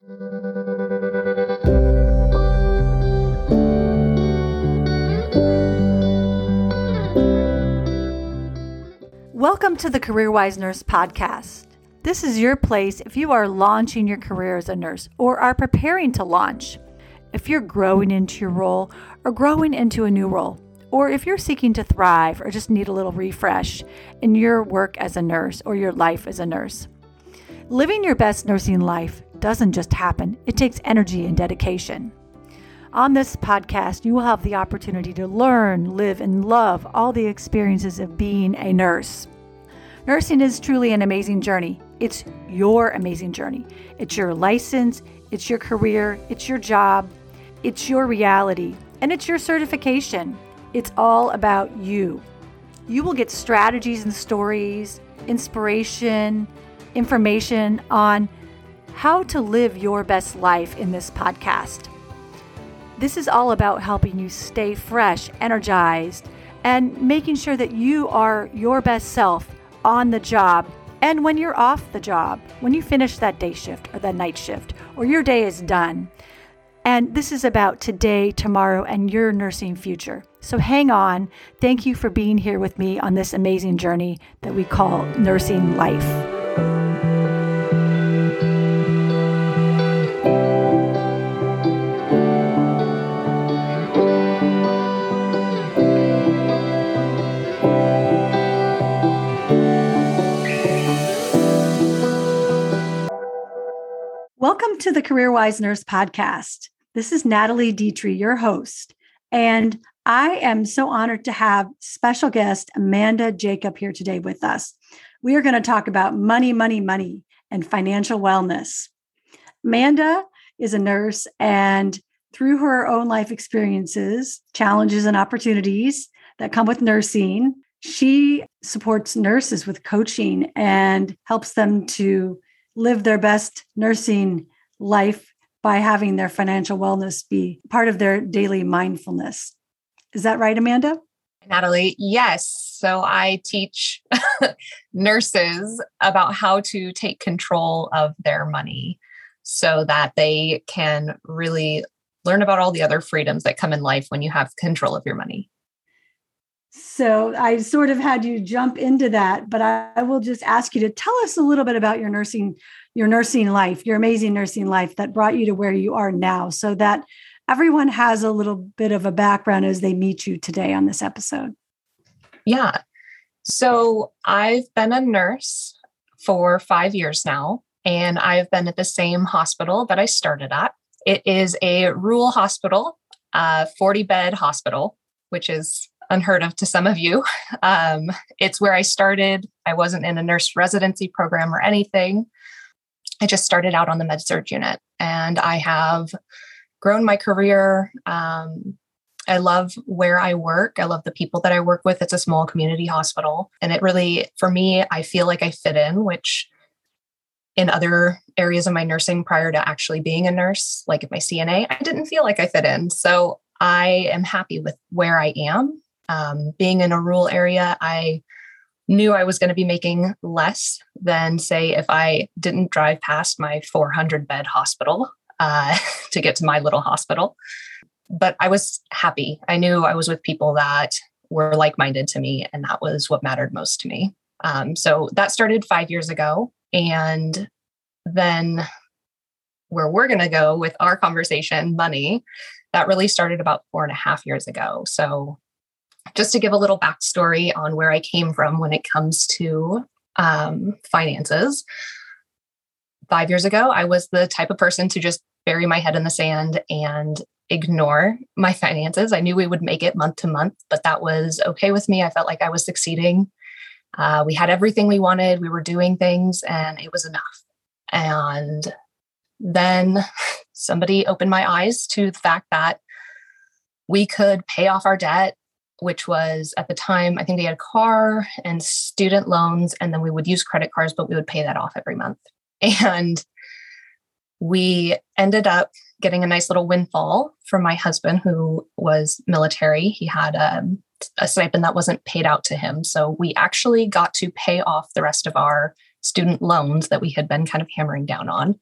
Welcome to the CareerWise Nurse Podcast. This is your place if you are launching your career as a nurse or are preparing to launch, if you're growing into your role or growing into a new role, or if you're seeking to thrive or just need a little refresh in your work as a nurse or your life as a nurse. Living your best nursing life doesn't just happen, it takes energy and dedication. On this podcast, you will have the opportunity to learn, live, and love all the experiences of being a nurse. Nursing is truly an amazing journey. It's your amazing journey. It's your license, it's your career, it's your job, it's your reality, and it's your certification. It's all about you. You will get strategies and stories, inspiration, information on how to live your best life in this podcast. This is all about helping you stay fresh, energized, and making sure that you are your best self on the job and when you're off the job, when you finish that day shift or that night shift, or your day is done. And this is about today, tomorrow, and your nursing future. So hang on. Thank you for being here with me on this amazing journey that we call nursing life. Welcome to the CareerWise Nurse Podcast. This is Natalie Dietrich, your host. And I am so honored to have special guest Amanda Jacob here today with us. We are going to talk about money, money, money, and financial wellness. Amanda is a nurse, and through her own life experiences, challenges, and opportunities that come with nursing, she supports nurses with coaching and helps them to live their best nursing life by having their financial wellness be part of their daily mindfulness. Is that right, Amanda? Natalie, yes. So I teach nurses about how to take control of their money so that they can really learn about all the other freedoms that come in life when you have control of your money. So I sort of had you jump into that, but I, I, will just ask you to tell us a little bit about your nursing, your nursing life, your amazing nursing life that brought you to where you are now, so that everyone has a little bit of a background as they meet you today on this episode. Yeah. So I've been a nurse for five years now, and I've been at the same hospital that I started at. It is a rural hospital, a 40 bed hospital, which is unheard of to some of you. Um, it's where I started. I wasn't in a nurse residency program or anything. I just started out on the med surg unit and I have grown my career. Um, I love where I work. I love the people that I work with. It's a small community hospital. And it really, for me, I feel like I fit in, which in other areas of my nursing prior to actually being a nurse, like at my CNA, I didn't feel like I fit in. So I am happy with where I am. Um, being in a rural area, I knew I was going to be making less than, say, if I didn't drive past my 400 bed hospital uh, to get to my little hospital. But I was happy. I knew I was with people that were like minded to me, and that was what mattered most to me. Um, so that started five years ago. And then where we're going to go with our conversation, money, that really started about four and a half years ago. So just to give a little backstory on where I came from when it comes to um, finances. Five years ago, I was the type of person to just bury my head in the sand and ignore my finances. I knew we would make it month to month, but that was okay with me. I felt like I was succeeding. Uh, we had everything we wanted, we were doing things, and it was enough. And then somebody opened my eyes to the fact that we could pay off our debt which was at the time, I think they had a car and student loans, and then we would use credit cards, but we would pay that off every month. And we ended up getting a nice little windfall from my husband, who was military. He had a, a stipend that wasn't paid out to him. So we actually got to pay off the rest of our student loans that we had been kind of hammering down on.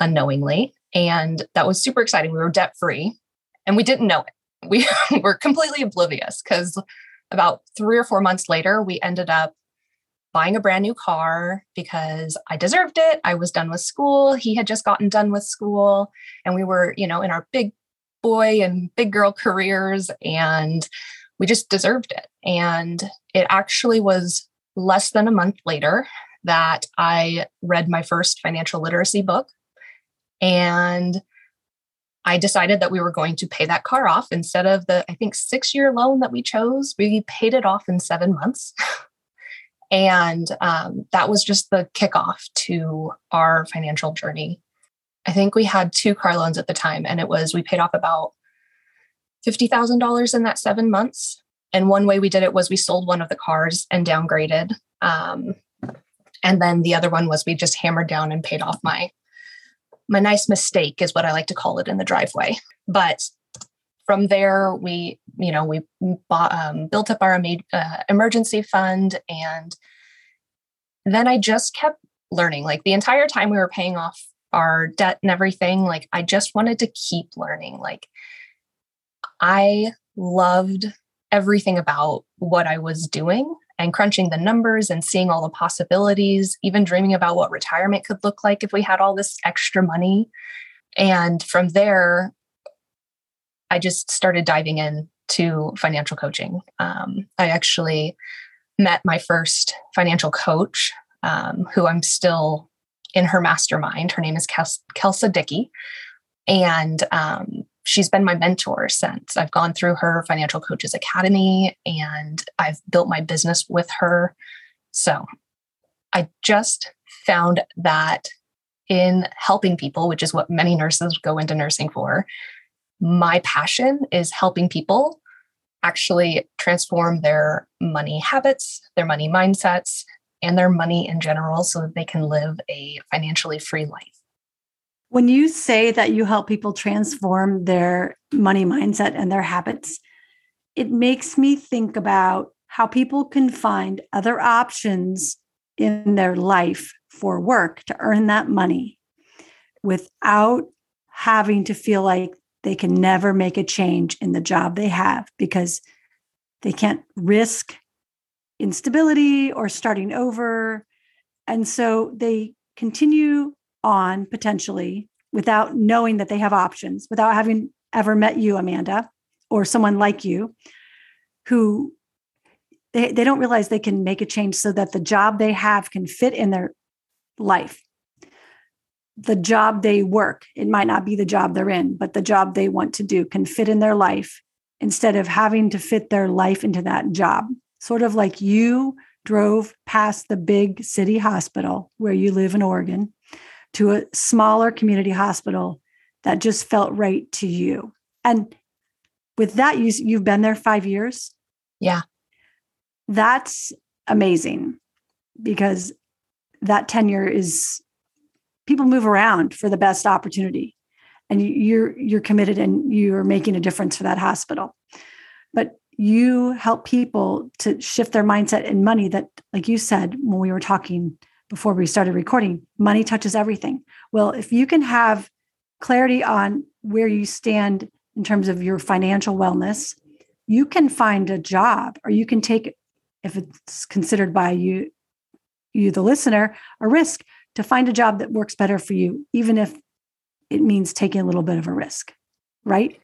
unknowingly. And that was super exciting. We were debt free and we didn't know it. We were completely oblivious because about three or four months later, we ended up buying a brand new car because I deserved it. I was done with school. He had just gotten done with school. And we were, you know, in our big boy and big girl careers. And we just deserved it. And it actually was less than a month later that I read my first financial literacy book. And I decided that we were going to pay that car off instead of the, I think, six year loan that we chose. We paid it off in seven months. and um, that was just the kickoff to our financial journey. I think we had two car loans at the time, and it was we paid off about $50,000 in that seven months. And one way we did it was we sold one of the cars and downgraded. Um, and then the other one was we just hammered down and paid off my my nice mistake is what I like to call it in the driveway. But from there, we you know we bought, um, built up our uh, emergency fund, and then I just kept learning. Like the entire time we were paying off our debt and everything, like I just wanted to keep learning. Like I loved everything about what I was doing and crunching the numbers and seeing all the possibilities, even dreaming about what retirement could look like if we had all this extra money. And from there, I just started diving in to financial coaching. Um, I actually met my first financial coach, um, who I'm still in her mastermind. Her name is Kelsa Dickey. And um, she's been my mentor since. I've gone through her Financial Coaches Academy and I've built my business with her. So I just found that in helping people, which is what many nurses go into nursing for, my passion is helping people actually transform their money habits, their money mindsets, and their money in general so that they can live a financially free life. When you say that you help people transform their money mindset and their habits, it makes me think about how people can find other options in their life for work to earn that money without having to feel like they can never make a change in the job they have because they can't risk instability or starting over. And so they continue on potentially without knowing that they have options, without having ever met you, Amanda, or someone like you who they, they don't realize they can make a change so that the job they have can fit in their life. The job they work, it might not be the job they're in, but the job they want to do can fit in their life instead of having to fit their life into that job. Sort of like you drove past the big city hospital where you live in Oregon to a smaller community hospital that just felt right to you. And with that, you, you've been there five years. Yeah. That's amazing because that tenure is people move around for the best opportunity and you're you're committed and you're making a difference for that hospital but you help people to shift their mindset and money that like you said when we were talking before we started recording money touches everything. Well, if you can have clarity on where you stand in terms of your financial wellness, you can find a job or you can take if it's considered by you you the listener a risk to find a job that works better for you even if it means taking a little bit of a risk right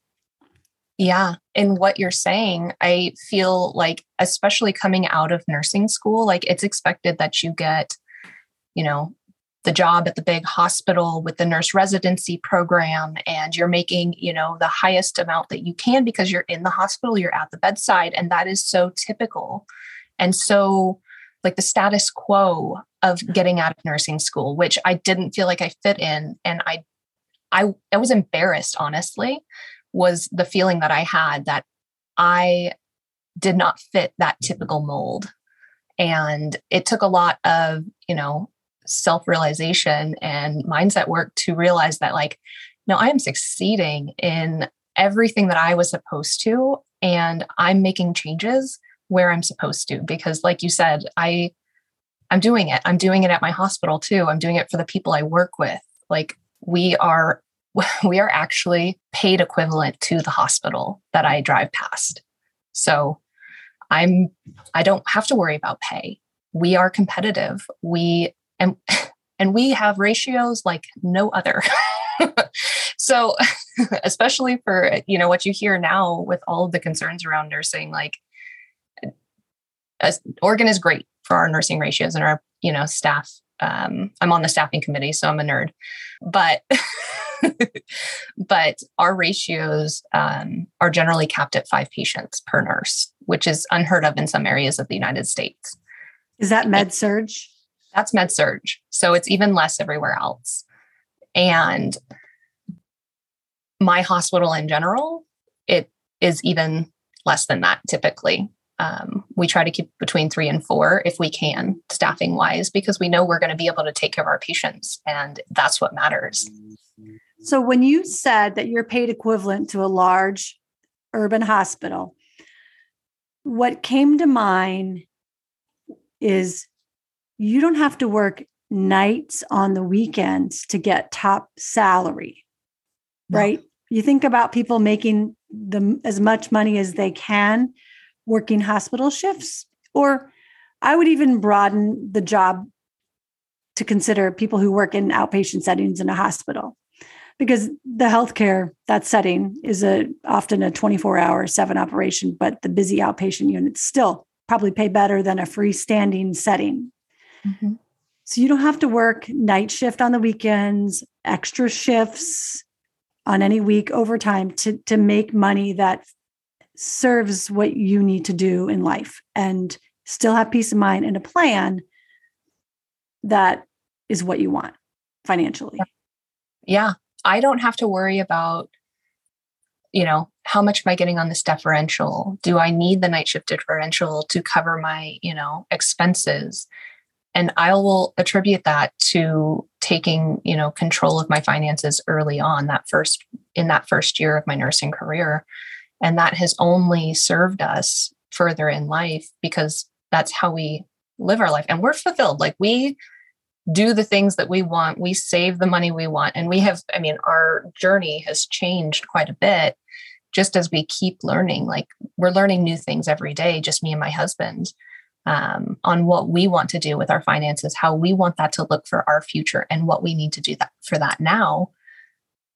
yeah. And what you're saying, I feel like, especially coming out of nursing school, like it's expected that you get you know, the job at the big hospital with the nurse residency program and you're making, you know, the highest amount that you can because you're in the hospital, you're at the bedside and that is so typical. And so like the status quo of mm-hmm. getting out of nursing school, which I didn't feel like I fit in and I I I was embarrassed honestly was the feeling that I had that I did not fit that mm-hmm. typical mold. And it took a lot of, you know, self realization and mindset work to realize that, like, no, I am succeeding in everything that I was supposed to. And I'm making changes where I'm supposed to. Because, like you said, I, I'm doing it. I'm doing it at my hospital too. I'm doing it for the people I work with. Like, we are we are actually paid equivalent to the hospital that I drive past. So I'm I don't have to worry about pay. We are competitive. We and and we have ratios like no other. so especially for you know what you hear now with all of the concerns around nursing like Oregon is great for our nursing ratios and our you know staff um, I'm on the staffing committee, so I'm a nerd. But but our ratios um, are generally capped at five patients per nurse, which is unheard of in some areas of the United States. Is that med surg? That's med surg. So it's even less everywhere else. And my hospital in general, it is even less than that typically. Um, we try to keep between three and four if we can, staffing wise, because we know we're going to be able to take care of our patients, and that's what matters. So, when you said that you're paid equivalent to a large urban hospital, what came to mind is you don't have to work nights on the weekends to get top salary, no. right? You think about people making the as much money as they can working hospital shifts. Or I would even broaden the job to consider people who work in outpatient settings in a hospital because the healthcare that setting is a often a 24 hour seven operation but the busy outpatient units still probably pay better than a freestanding setting mm-hmm. so you don't have to work night shift on the weekends extra shifts on any week overtime to to make money that serves what you need to do in life and still have peace of mind and a plan that is what you want financially. Yeah. I don't have to worry about, you know, how much am I getting on this differential? Do I need the night shift differential to cover my, you know, expenses? And I will attribute that to taking, you know, control of my finances early on that first in that first year of my nursing career and that has only served us further in life because that's how we live our life. And we're fulfilled. Like we do the things that we want, we save the money we want. And we have, I mean, our journey has changed quite a bit just as we keep learning. Like we're learning new things every day, just me and my husband. Um, on what we want to do with our finances, how we want that to look for our future, and what we need to do that for that now.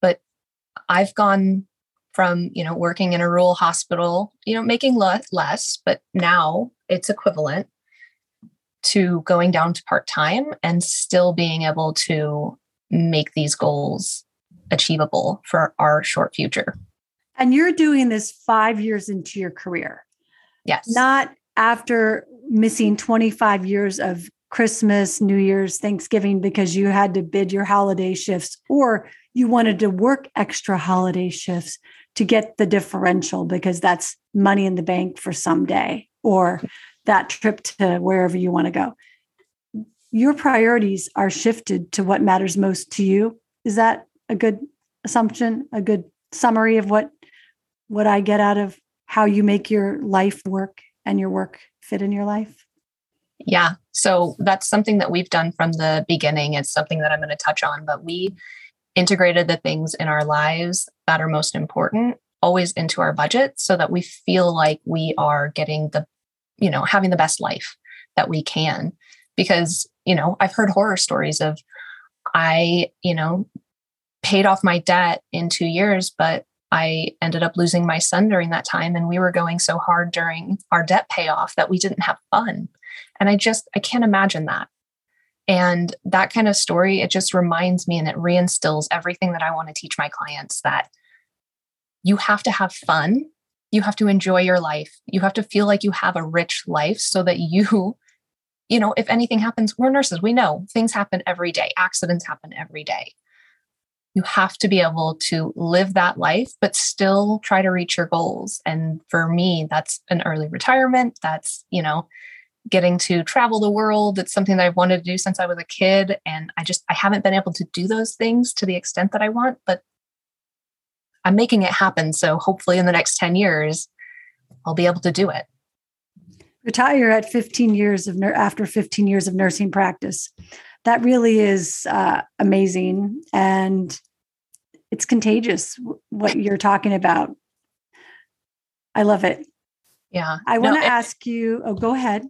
But I've gone from you know working in a rural hospital you know making less less but now it's equivalent to going down to part-time and still being able to make these goals achievable for our short future. And you're doing this 5 years into your career. Yes. Not after missing 25 years of Christmas, New Year's, Thanksgiving because you had to bid your holiday shifts or you wanted to work extra holiday shifts to get the differential because that's money in the bank for someday or that trip to wherever you want to go. Your priorities are shifted to what matters most to you. Is that a good assumption, a good summary of what what I get out of how you make your life work and your work fit in your life? Yeah. So that's something that we've done from the beginning. It's something that I'm going to touch on, but we integrated the things in our lives that are most important always into our budget so that we feel like we are getting the you know having the best life that we can because you know i've heard horror stories of i you know paid off my debt in 2 years but i ended up losing my son during that time and we were going so hard during our debt payoff that we didn't have fun and i just i can't imagine that and that kind of story, it just reminds me and it reinstills everything that I want to teach my clients that you have to have fun. You have to enjoy your life. You have to feel like you have a rich life so that you, you know, if anything happens, we're nurses. We know things happen every day, accidents happen every day. You have to be able to live that life, but still try to reach your goals. And for me, that's an early retirement. That's, you know, getting to travel the world. It's something that I've wanted to do since I was a kid. And I just, I haven't been able to do those things to the extent that I want, but I'm making it happen. So hopefully in the next 10 years, I'll be able to do it. Retire at 15 years of after 15 years of nursing practice. that really is uh, amazing. And it's contagious what you're talking about. I love it. Yeah. I want to ask you, oh, go ahead.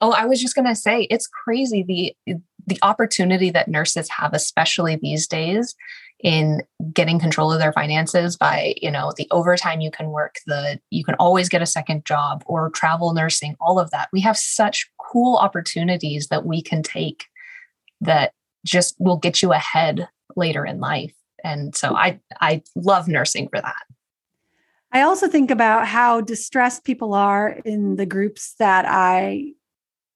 Oh, I was just going to say it's crazy the the opportunity that nurses have especially these days in getting control of their finances by, you know, the overtime you can work, the you can always get a second job or travel nursing, all of that. We have such cool opportunities that we can take that just will get you ahead later in life. And so I I love nursing for that. I also think about how distressed people are in the groups that I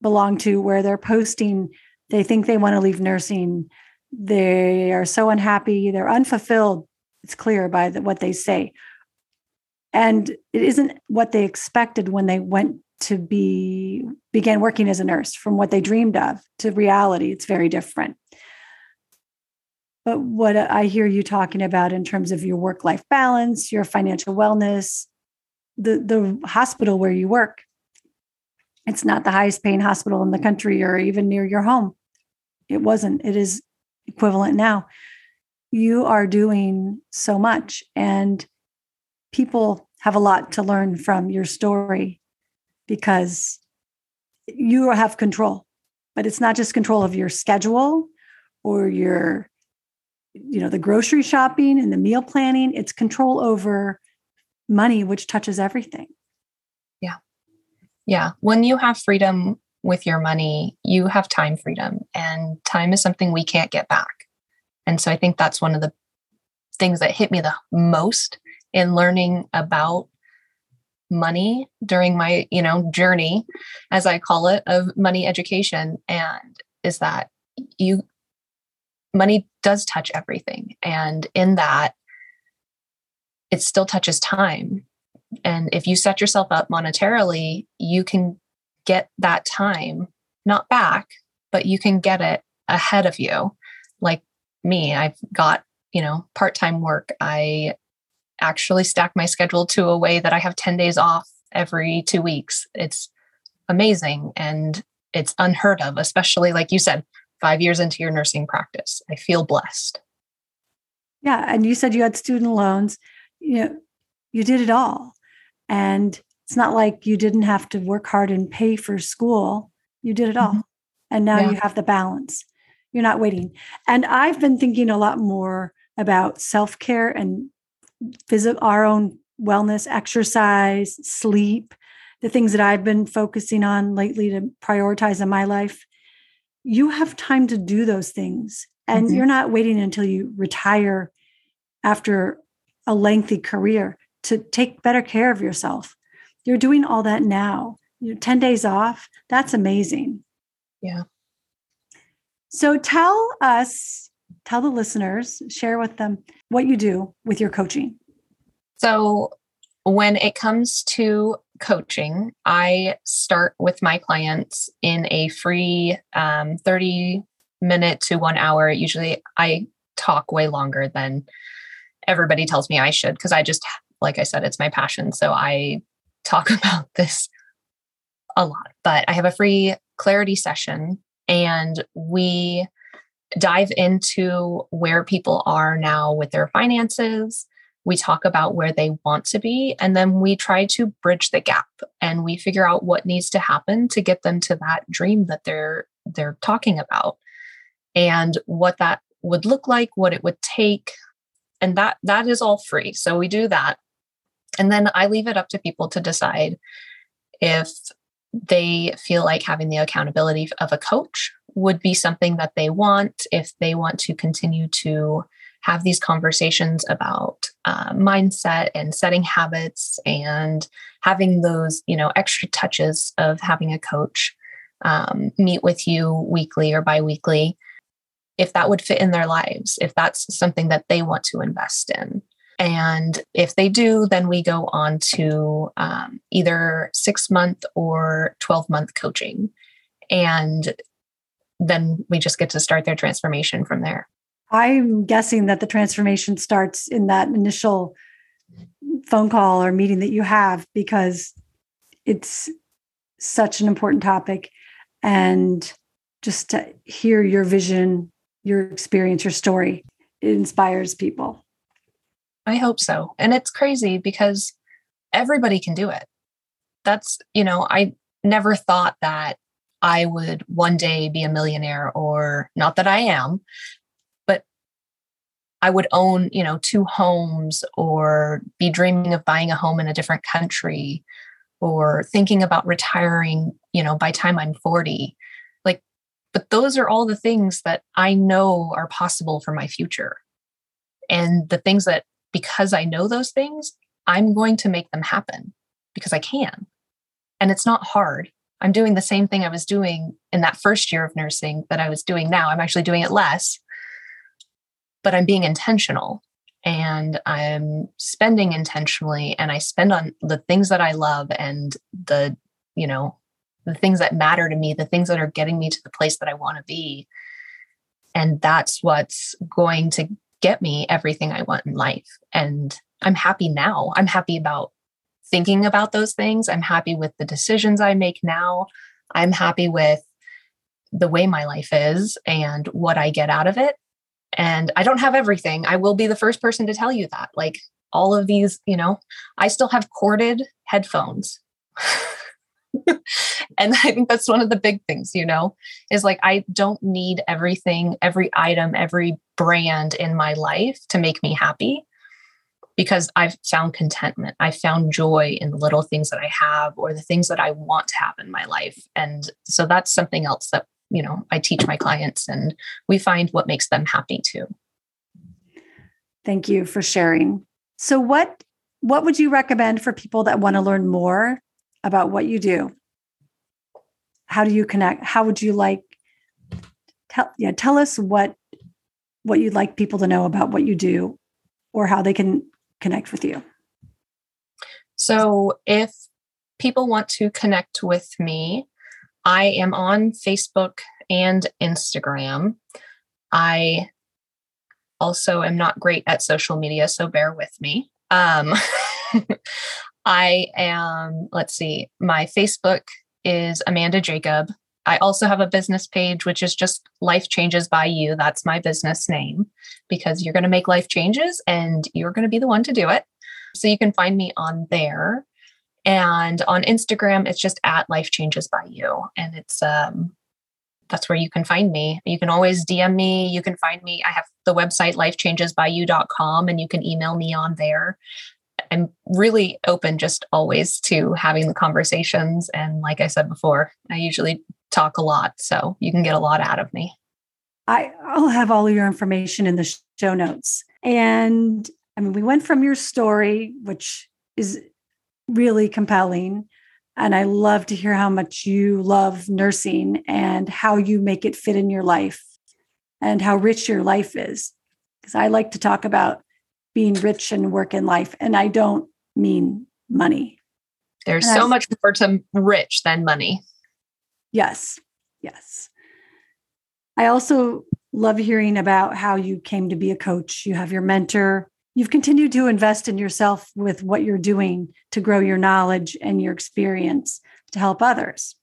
belong to where they're posting they think they want to leave nursing. They are so unhappy they're unfulfilled it's clear by the, what they say. And it isn't what they expected when they went to be began working as a nurse. From what they dreamed of to reality it's very different but what i hear you talking about in terms of your work life balance your financial wellness the the hospital where you work it's not the highest paying hospital in the country or even near your home. It wasn't. It is equivalent now. You are doing so much, and people have a lot to learn from your story because you have control, but it's not just control of your schedule or your you know the grocery shopping and the meal planning it's control over money which touches everything yeah. Yeah. When you have freedom with your money, you have time freedom, and time is something we can't get back. And so I think that's one of the things that hit me the most in learning about money during my, you know, journey, as I call it, of money education. And is that you, money does touch everything. And in that, it still touches time and if you set yourself up monetarily, you can get that time not back, but you can get it ahead of you. Like me, I've got, you know, part time work. I actually stack my schedule to a way that I have 10 days off every two weeks. It's amazing and it's unheard of, especially like you said, five years into your nursing practice. I feel blessed. Yeah. And you said you had student loans. You know, you did it all. And it's not like you didn't have to work hard and pay for school. You did it all. Mm-hmm. And now yeah. you have the balance. You're not waiting. And I've been thinking a lot more about self care and visit our own wellness, exercise, sleep, the things that I've been focusing on lately to prioritize in my life. You have time to do those things. And mm-hmm. you're not waiting until you retire after a lengthy career to take better care of yourself. You're doing all that now. You're 10 days off. That's amazing. Yeah. So tell us, tell the listeners, share with them what you do with your coaching. So when it comes to coaching, I start with my clients in a free um, 30 minute to one hour. Usually I talk way longer than everybody tells me I should because I just like I said, it's my passion. So I talk about this a lot. But I have a free clarity session and we dive into where people are now with their finances. We talk about where they want to be, and then we try to bridge the gap and we figure out what needs to happen to get them to that dream that they're they're talking about and what that would look like, what it would take. And that that is all free. So we do that. And then I leave it up to people to decide if they feel like having the accountability of a coach would be something that they want, if they want to continue to have these conversations about uh, mindset and setting habits and having those you know extra touches of having a coach um, meet with you weekly or biweekly if that would fit in their lives if that's something that they want to invest in and if they do, then we go on to um, either six month or 12 month coaching. And then we just get to start their transformation from there. I'm guessing that the transformation starts in that initial phone call or meeting that you have because it's such an important topic. And just to hear your vision, your experience, your story. It inspires people. I hope so. And it's crazy because everybody can do it. That's, you know, I never thought that I would one day be a millionaire or not that I am, I would own, you know, two homes or be dreaming of buying a home in a different country or thinking about retiring, you know, by time I'm 40. Like but those are all the things that I know are possible for my future. And the things that because I know those things, I'm going to make them happen because I can. And it's not hard. I'm doing the same thing I was doing in that first year of nursing that I was doing now. I'm actually doing it less, but I'm being intentional and I'm spending intentionally and I spend on the things that I love and the, you know, the things that matter to me, the things that are getting me to the place that I want to be. And that's what's going to get me everything I want in life. And I'm happy now. I'm happy about thinking about those things. I'm happy with the decisions I make now. I'm happy with the way my life is and what I get out of it. And I don't have everything. I will be the first person to tell you that. Like all of these, you know, I still have corded headphones. and I think that's one of the big things, you know, is like I don't need everything, every item, every brand in my life to make me happy because I've found contentment. I found joy in the little things that I have or the things that I want to have in my life. And so that's something else that, you know, I teach my clients and we find what makes them happy too. Thank you for sharing. So what what would you recommend for people that want to learn more about what you do? How do you connect? How would you like tell yeah, tell us what what you'd like people to know about what you do or how they can connect with you. So if people want to connect with me, I am on Facebook and Instagram. I also am not great at social media, so bear with me. Um, I am, let's see, my Facebook is Amanda Jacob. I also have a business page, which is just Life Changes by You. That's my business name because you're going to make life changes and you're going to be the one to do it. So you can find me on there. And on Instagram, it's just at Life Changes by You. And it's, um, that's where you can find me. You can always DM me. You can find me. I have the website lifechangesbyyou.com and you can email me on there. I'm really open just always to having the conversations. And like I said before, I usually talk a lot. So you can get a lot out of me. I, I'll have all of your information in the show notes. And I mean, we went from your story, which is really compelling. And I love to hear how much you love nursing and how you make it fit in your life and how rich your life is. Because I like to talk about being rich and work in life. And I don't mean money. There's and so I, much more to rich than money. Yes. Yes. I also love hearing about how you came to be a coach. You have your mentor. You've continued to invest in yourself with what you're doing to grow your knowledge and your experience to help others.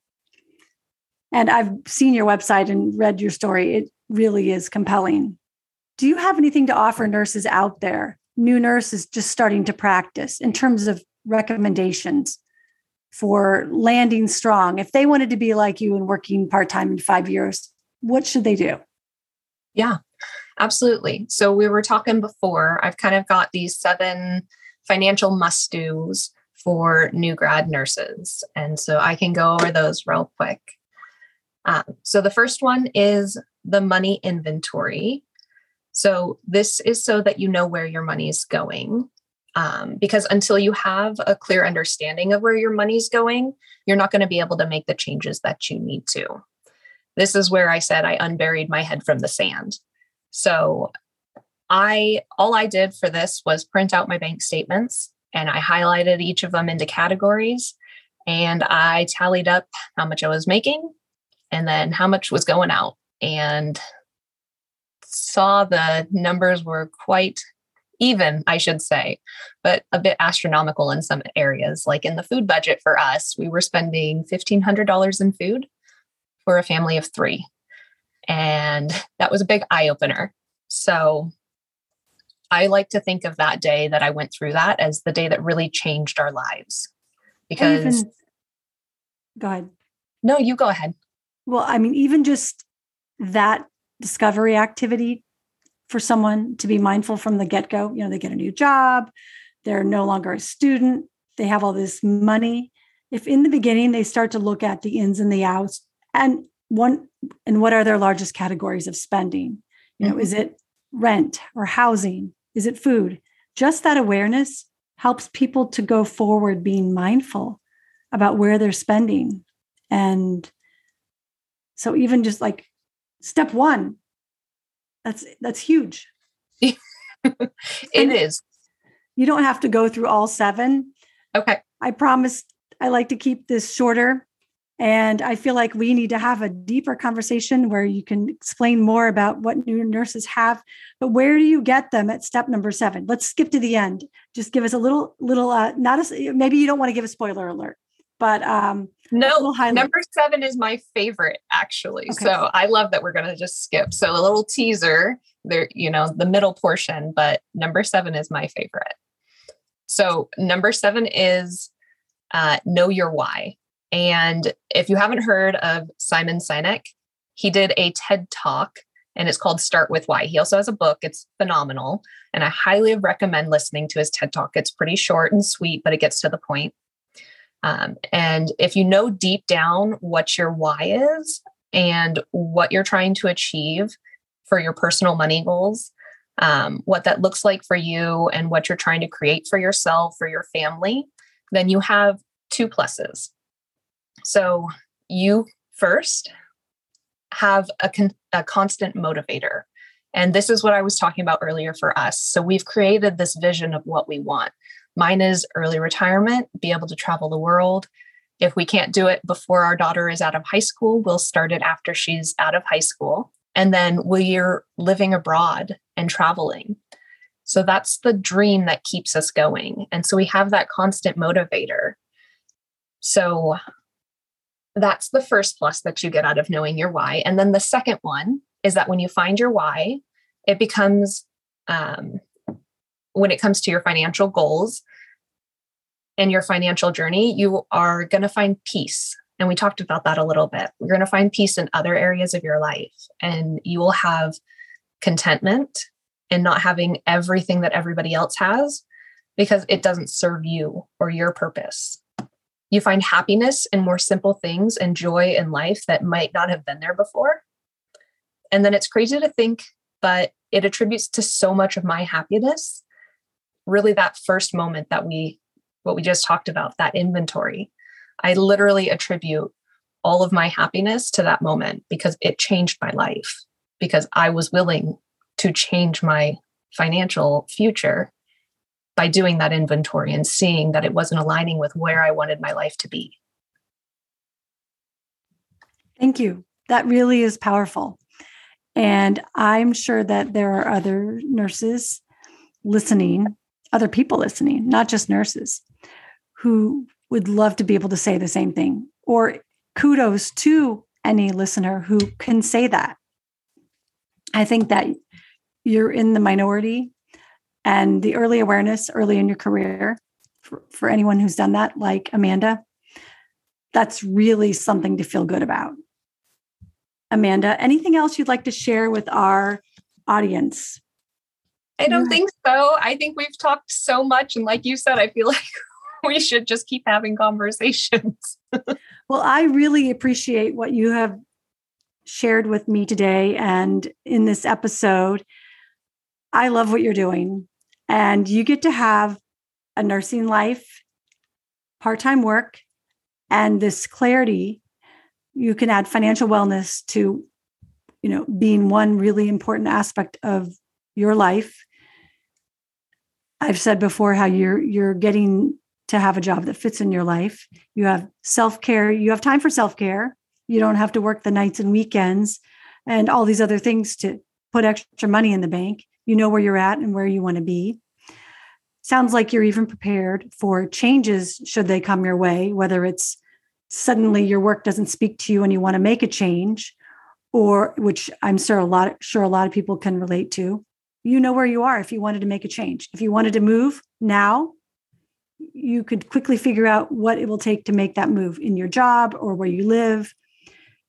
And I've seen your website and read your story. It really is compelling. Do you have anything to offer nurses out there new nurses just starting to practice in terms of recommendations for landing strong? If they wanted to be like you and working part time in five years, what should they do? Yeah, absolutely. So we were talking before, I've kind of got these seven financial must do's for new grad nurses. And so I can go over those real quick. Um, so the first one is the money inventory. So this is so that you know where your money is going. Um, because until you have a clear understanding of where your money's going, you're not going to be able to make the changes that you need to. This is where I said I unburied my head from the sand. So I all I did for this was print out my bank statements and I highlighted each of them into categories and I tallied up how much I was making and then how much was going out. And saw the numbers were quite even, I should say, but a bit astronomical in some areas. Like in the food budget for us, we were spending $1,500 in food for a family of three. And that was a big eye opener. So I like to think of that day that I went through that as the day that really changed our lives. Because Even, go ahead. No, you go ahead. Well, I mean, even just that discovery activity for someone to be mindful from the get go, you know, they get a new job, they're no longer a student, they have all this money. If in the beginning they start to look at the ins and the outs and one and what are their largest categories of spending? You know, mm-hmm. is it rent or housing? Is it food? Just that awareness helps people to go forward being mindful about where they're spending. And so even just like step 1 that's that's huge. it is. You don't have to go through all 7. Okay. I promise I like to keep this shorter and I feel like we need to have a deeper conversation where you can explain more about what new nurses have. But where do you get them at step number seven? Let's skip to the end. Just give us a little, little, uh, not a, maybe you don't want to give a spoiler alert, but um, no, number seven is my favorite actually. Okay. So I love that we're going to just skip. So a little teaser there, you know, the middle portion, but number seven is my favorite. So number seven is uh, know your why. And if you haven't heard of Simon Sinek, he did a TED talk and it's called Start with Why. He also has a book, it's phenomenal. And I highly recommend listening to his TED talk. It's pretty short and sweet, but it gets to the point. Um, and if you know deep down what your why is and what you're trying to achieve for your personal money goals, um, what that looks like for you, and what you're trying to create for yourself, for your family, then you have two pluses. So you first have a, con- a constant motivator. And this is what I was talking about earlier for us. So we've created this vision of what we want. Mine is early retirement, be able to travel the world. If we can't do it before our daughter is out of high school, we'll start it after she's out of high school. And then we're living abroad and traveling. So that's the dream that keeps us going. And so we have that constant motivator. So that's the first plus that you get out of knowing your why. And then the second one is that when you find your why, it becomes, um, when it comes to your financial goals and your financial journey, you are going to find peace. And we talked about that a little bit. You're going to find peace in other areas of your life, and you will have contentment in not having everything that everybody else has because it doesn't serve you or your purpose. You find happiness in more simple things and joy in life that might not have been there before. And then it's crazy to think, but it attributes to so much of my happiness. Really, that first moment that we, what we just talked about, that inventory, I literally attribute all of my happiness to that moment because it changed my life, because I was willing to change my financial future by doing that inventory and seeing that it wasn't aligning with where I wanted my life to be. Thank you. That really is powerful. And I'm sure that there are other nurses listening, other people listening, not just nurses, who would love to be able to say the same thing. Or kudos to any listener who can say that. I think that you're in the minority and the early awareness early in your career for, for anyone who's done that like amanda that's really something to feel good about. Amanda anything else you'd like to share with our audience? I don't think so. I think we've talked so much and like you said i feel like we should just keep having conversations. Well i really appreciate what you have shared with me today and in this episode. I love what you're doing and you get to have a nursing life, part time work, and this clarity. You can add financial wellness to, you know, being one really important aspect of your life. I've said before how you're you're getting to have a job that fits in your life. You have self care. You have time for self care. You don't have to work the nights and weekends and all these other things to put extra money in the bank you know where you're at and where you want to be. Sounds like you're even prepared for changes should they come your way, whether it's suddenly your work doesn't speak to you and you want to make a change, or which I'm sure a lot sure a lot of people can relate to. You know where you are if you wanted to make a change. If you wanted to move now, you could quickly figure out what it will take to make that move in your job or where you live.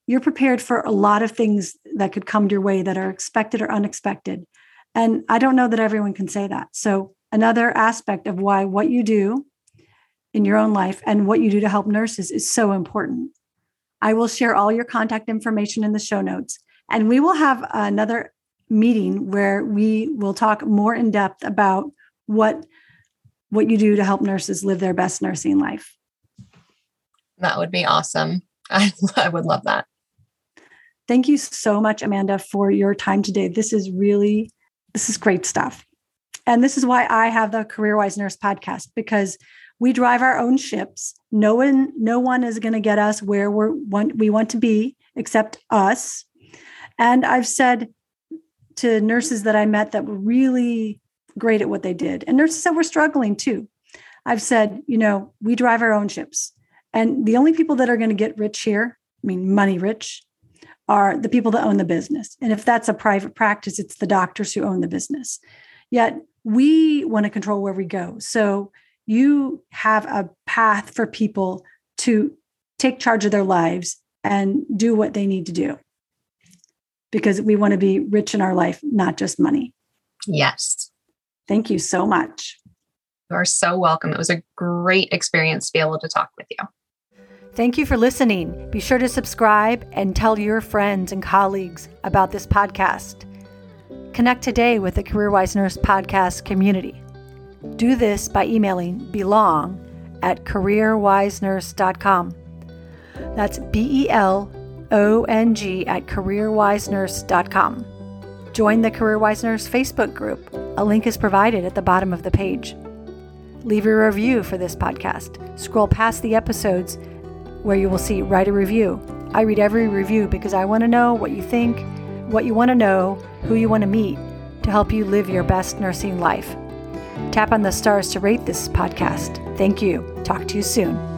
You're prepared for a lot of things that could come your way that are expected or unexpected. And I don't know that everyone can say that. So, another aspect of why what you do in your own life and what you do to help nurses is so important. I will share all your contact information in the show notes. And we will have another meeting where we will talk more in depth about what what you do to help nurses live their best nursing life. That would be awesome. I, I would love that. Thank you so much, Amanda, for your time today. This is really, this is great stuff. And this is why I have the CareerWise Nurse podcast because we drive our own ships. No one, no one is going to get us where we're want, we want to be except us. And I've said to nurses that I met that were really great at what they did, and nurses that were struggling too. I've said, you know, we drive our own ships. And the only people that are going to get rich here, I mean, money rich, are the people that own the business. And if that's a private practice, it's the doctors who own the business. Yet we want to control where we go. So you have a path for people to take charge of their lives and do what they need to do because we want to be rich in our life, not just money. Yes. Thank you so much. You are so welcome. It was a great experience to be able to talk with you. Thank you for listening. Be sure to subscribe and tell your friends and colleagues about this podcast. Connect today with the CareerWise Nurse podcast community. Do this by emailing belong at careerwisenurse.com. That's B E L O N G at careerwisenurse.com. Join the CareerWise Nurse Facebook group. A link is provided at the bottom of the page. Leave a review for this podcast. Scroll past the episodes where you will see Write a Review. I read every review because I want to know what you think, what you want to know, who you want to meet to help you live your best nursing life. Tap on the stars to rate this podcast. Thank you. Talk to you soon.